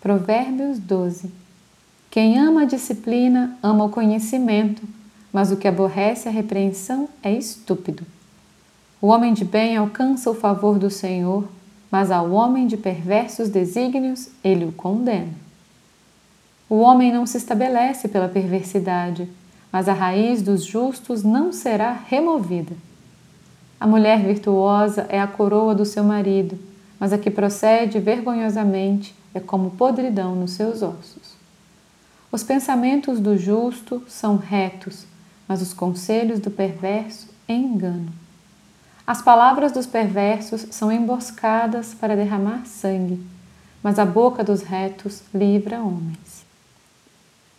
Provérbios 12. Quem ama a disciplina ama o conhecimento, mas o que aborrece a repreensão é estúpido. O homem de bem alcança o favor do Senhor, mas ao homem de perversos desígnios ele o condena. O homem não se estabelece pela perversidade, mas a raiz dos justos não será removida. A mulher virtuosa é a coroa do seu marido, mas a que procede vergonhosamente é como podridão nos seus ossos. Os pensamentos do justo são retos, mas os conselhos do perverso engano. As palavras dos perversos são emboscadas para derramar sangue, mas a boca dos retos livra homens.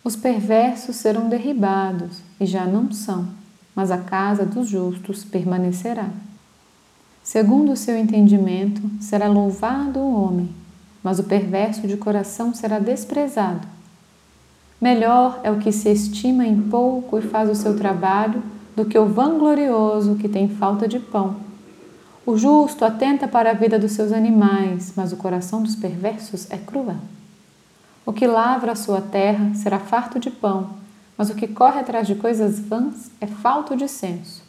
Os perversos serão derribados e já não são, mas a casa dos justos permanecerá. Segundo o seu entendimento, será louvado o homem, mas o perverso de coração será desprezado. Melhor é o que se estima em pouco e faz o seu trabalho do que o vanglorioso que tem falta de pão. O justo atenta para a vida dos seus animais, mas o coração dos perversos é cruel. O que lavra a sua terra será farto de pão, mas o que corre atrás de coisas vãs é falto de senso.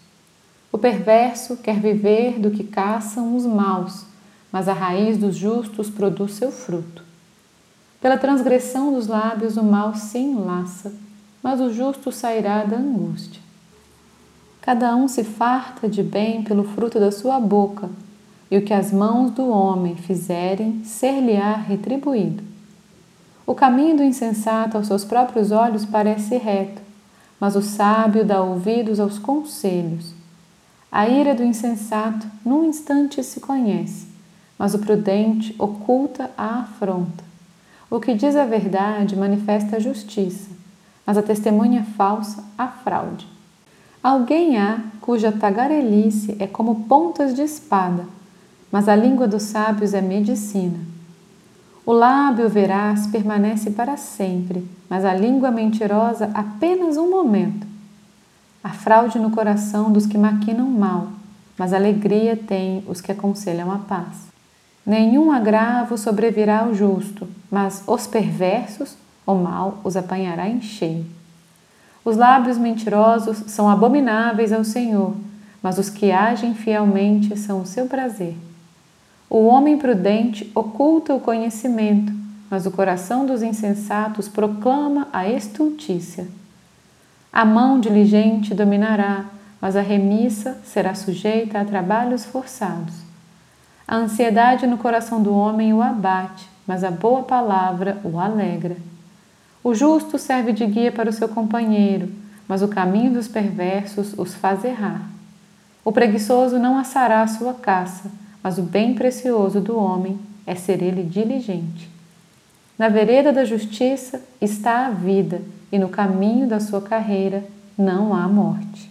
O perverso quer viver do que caçam os maus, mas a raiz dos justos produz seu fruto. Pela transgressão dos lábios o mal se enlaça, mas o justo sairá da angústia. Cada um se farta de bem pelo fruto da sua boca, e o que as mãos do homem fizerem, ser-lhe-á retribuído. O caminho do insensato aos seus próprios olhos parece reto, mas o sábio dá ouvidos aos conselhos. A ira do insensato num instante se conhece, mas o prudente oculta a afronta. O que diz a verdade manifesta a justiça, mas a testemunha falsa a fraude. Alguém há cuja tagarelice é como pontas de espada, mas a língua dos sábios é medicina. O lábio veraz permanece para sempre, mas a língua mentirosa apenas um momento. A fraude no coração dos que maquinam mal, mas alegria tem os que aconselham a paz. Nenhum agravo sobrevirá ao justo, mas os perversos, o mal os apanhará em cheio. Os lábios mentirosos são abomináveis ao Senhor, mas os que agem fielmente são o seu prazer. O homem prudente oculta o conhecimento, mas o coração dos insensatos proclama a estultícia. A mão diligente dominará, mas a remissa será sujeita a trabalhos forçados. A ansiedade no coração do homem o abate, mas a boa palavra o alegra. O justo serve de guia para o seu companheiro, mas o caminho dos perversos os faz errar. O preguiçoso não assará a sua caça, mas o bem precioso do homem é ser ele diligente. Na vereda da justiça está a vida, e no caminho da sua carreira não há morte.